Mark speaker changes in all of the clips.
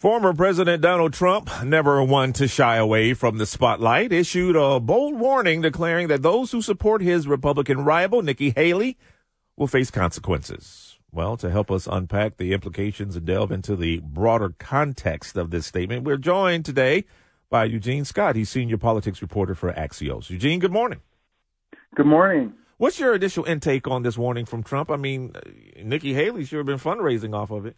Speaker 1: Former President Donald Trump, never one to shy away from the spotlight, issued a bold warning declaring that those who support his Republican rival, Nikki Haley, will face consequences. Well, to help us unpack the implications and delve into the broader context of this statement, we're joined today by Eugene Scott. He's senior politics reporter for Axios. Eugene, good morning.
Speaker 2: Good morning.
Speaker 1: What's your initial intake on this warning from Trump? I mean, Nikki Haley sure been fundraising off of it.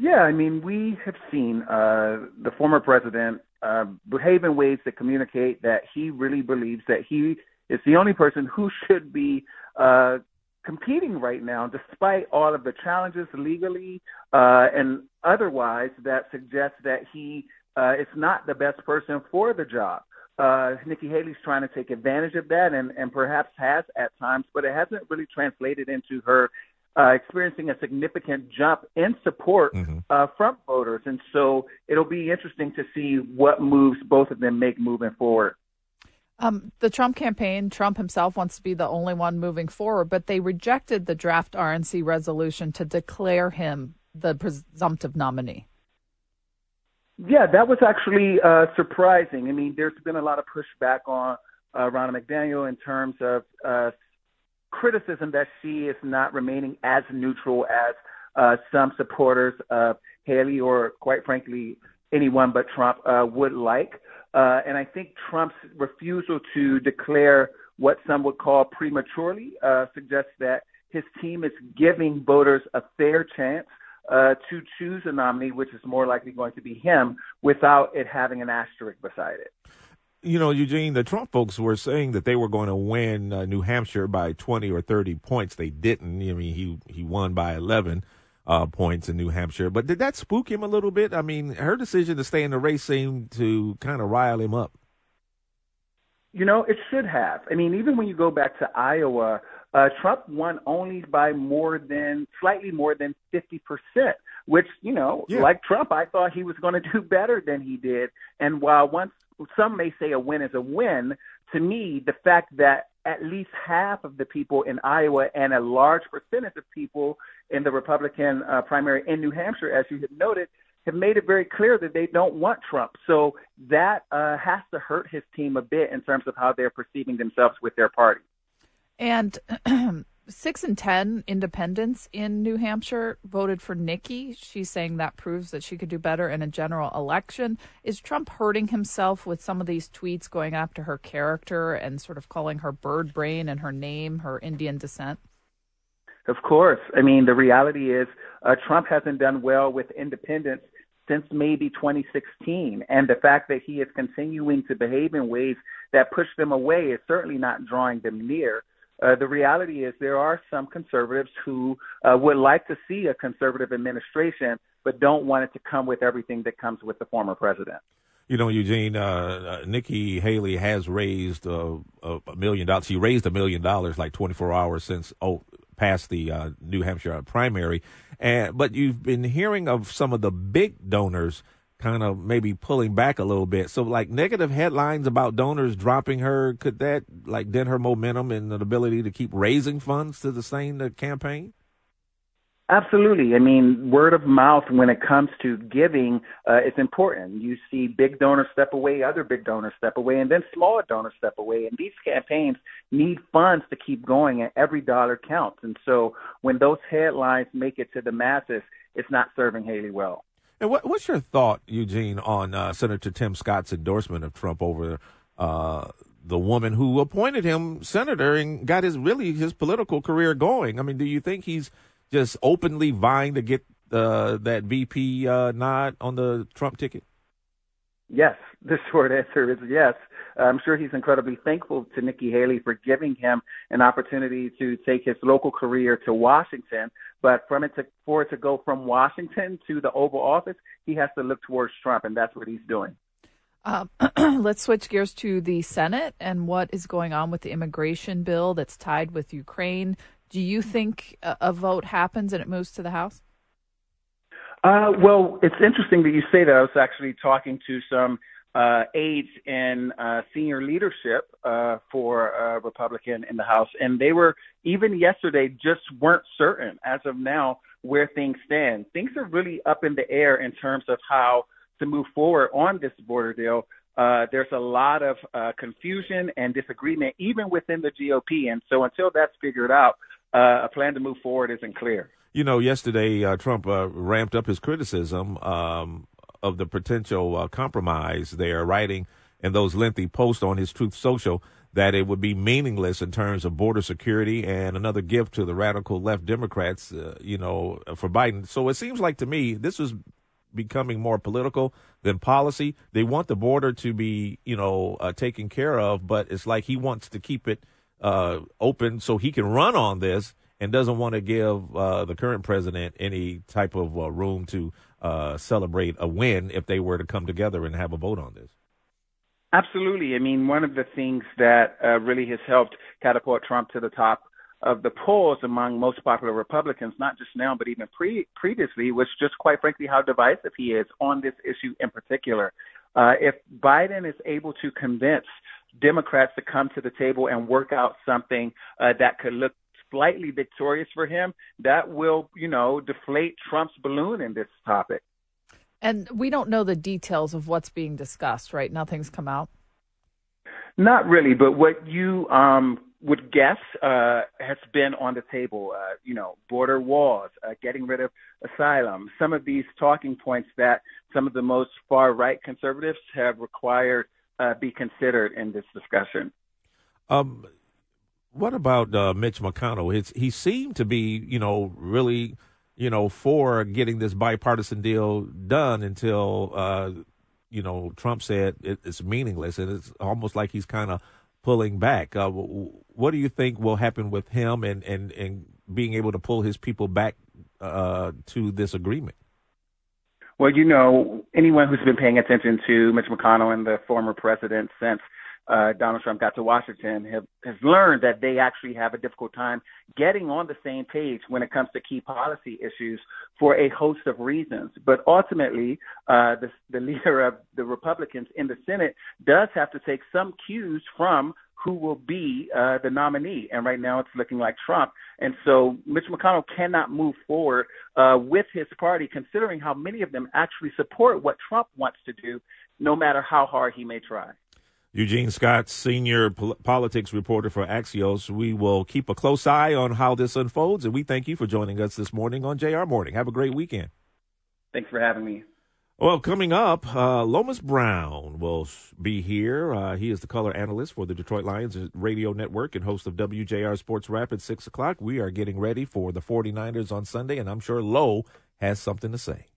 Speaker 2: Yeah, I mean, we have seen uh, the former president uh, behave in ways that communicate that he really believes that he is the only person who should be uh, competing right now, despite all of the challenges legally uh, and otherwise that suggest that he uh, is not the best person for the job. Uh, Nikki Haley's trying to take advantage of that and, and perhaps has at times, but it hasn't really translated into her uh, experiencing a significant jump in support mm-hmm. uh, from voters. And so it'll be interesting to see what moves both of them make moving forward.
Speaker 3: Um, the Trump campaign, Trump himself wants to be the only one moving forward, but they rejected the draft RNC resolution to declare him the presumptive nominee.
Speaker 2: Yeah, that was actually uh, surprising. I mean, there's been a lot of pushback on uh, Ronna McDaniel in terms of uh, criticism that she is not remaining as neutral as uh, some supporters of Haley or, quite frankly, anyone but Trump uh, would like. Uh, and I think Trump's refusal to declare what some would call prematurely uh, suggests that his team is giving voters a fair chance uh, to choose a nominee, which is more likely going to be him, without it having an asterisk beside it
Speaker 1: you know, Eugene, the Trump folks were saying that they were going to win uh, New Hampshire by 20 or 30 points. They didn't. I mean, he he won by 11 uh, points in New Hampshire. But did that spook him a little bit? I mean, her decision to stay in the race seemed to kind of rile him up.
Speaker 2: You know, it should have. I mean, even when you go back to Iowa, uh, Trump won only by more than, slightly more than 50%, which, you know, yeah. like Trump, I thought he was going to do better than he did. And while once some may say a win is a win. To me, the fact that at least half of the people in Iowa and a large percentage of people in the Republican uh, primary in New Hampshire, as you have noted, have made it very clear that they don't want Trump. So that uh, has to hurt his team a bit in terms of how they're perceiving themselves with their party.
Speaker 3: And six and ten independents in New Hampshire voted for Nikki. She's saying that proves that she could do better in a general election. Is Trump hurting himself with some of these tweets going after her character and sort of calling her bird brain and her name, her Indian descent?
Speaker 2: Of course. I mean, the reality is uh, Trump hasn't done well with independents since maybe 2016. And the fact that he is continuing to behave in ways that push them away is certainly not drawing them near. Uh, the reality is there are some conservatives who uh, would like to see a conservative administration, but don't want it to come with everything that comes with the former president.
Speaker 1: You know, Eugene, uh, uh Nikki Haley has raised uh, a million dollars. She raised a million dollars like 24 hours since oh past the New Hampshire primary, and but you've been hearing of some of the big donors kind of maybe pulling back a little bit. So like negative headlines about donors dropping her, could that like dent her momentum and the ability to keep raising funds to sustain the campaign?
Speaker 2: Absolutely. I mean, word of mouth when it comes to giving uh, is important. You see big donors step away, other big donors step away, and then smaller donors step away. And these campaigns need funds to keep going, and every dollar counts. And so when those headlines make it to the masses, it's not serving Haley well.
Speaker 1: And what, what's your thought, Eugene, on uh, Senator Tim Scott's endorsement of Trump over uh, the woman who appointed him senator and got his really his political career going? I mean, do you think he's just openly vying to get uh, that VP uh, nod on the Trump ticket?
Speaker 2: Yes, the short answer is yes. I'm sure he's incredibly thankful to Nikki Haley for giving him an opportunity to take his local career to Washington. But from it to, for it to go from Washington to the Oval Office, he has to look towards Trump, and that's what he's doing.
Speaker 3: Uh, let's switch gears to the Senate and what is going on with the immigration bill that's tied with Ukraine. Do you think a, a vote happens and it moves to the House?
Speaker 2: Uh, well, it's interesting that you say that. I was actually talking to some uh, aides in uh, senior leadership uh, for uh, Republican in the House, and they were even yesterday just weren't certain as of now where things stand. Things are really up in the air in terms of how to move forward on this border deal. Uh, there's a lot of uh, confusion and disagreement even within the GOP, and so until that's figured out, uh, a plan to move forward isn't clear.
Speaker 1: You know, yesterday uh, Trump uh, ramped up his criticism um, of the potential uh, compromise there, writing in those lengthy posts on his Truth Social that it would be meaningless in terms of border security and another gift to the radical left Democrats, uh, you know, for Biden. So it seems like to me this is becoming more political than policy. They want the border to be, you know, uh, taken care of, but it's like he wants to keep it uh, open so he can run on this and doesn't want to give uh, the current president any type of uh, room to uh, celebrate a win if they were to come together and have a vote on this.
Speaker 2: Absolutely. I mean, one of the things that uh, really has helped catapult Trump to the top of the polls among most popular Republicans, not just now, but even pre- previously, was just quite frankly how divisive he is on this issue in particular. Uh, if Biden is able to convince Democrats to come to the table and work out something uh, that could look slightly victorious for him, that will, you know, deflate Trump's balloon in this topic.
Speaker 3: And we don't know the details of what's being discussed, right? Nothing's come out.
Speaker 2: Not really, but what you um, would guess uh, has been on the table. Uh, you know, border walls, uh, getting rid of asylum. Some of these talking points that some of the most far right conservatives have required uh, be considered in this discussion.
Speaker 1: Um, what about uh, Mitch McConnell? It's, he seemed to be, you know, really, you know, for getting this bipartisan deal done until, uh, you know, Trump said it, it's meaningless, and it's almost like he's kind of pulling back. Uh, what do you think will happen with him and, and, and being able to pull his people back uh, to this agreement?
Speaker 2: Well, you know, anyone who's been paying attention to Mitch McConnell and the former president since uh, Donald Trump got to Washington have, has learned that they actually have a difficult time getting on the same page when it comes to key policy issues for a host of reasons. But ultimately, uh, the, the leader of the Republicans in the Senate does have to take some cues from who will be uh, the nominee. And right now it's looking like Trump. And so Mitch McConnell cannot move forward uh, with his party, considering how many of them actually support what Trump wants to do, no matter how hard he may try.
Speaker 1: Eugene Scott, senior pol- politics reporter for Axios. We will keep a close eye on how this unfolds, and we thank you for joining us this morning on JR Morning. Have a great weekend.
Speaker 2: Thanks for having me.
Speaker 1: Well, coming up, uh, Lomas Brown will be here. Uh, he is the color analyst for the Detroit Lions radio network and host of WJR Sports Wrap at 6 o'clock. We are getting ready for the 49ers on Sunday, and I'm sure Lowe has something to say.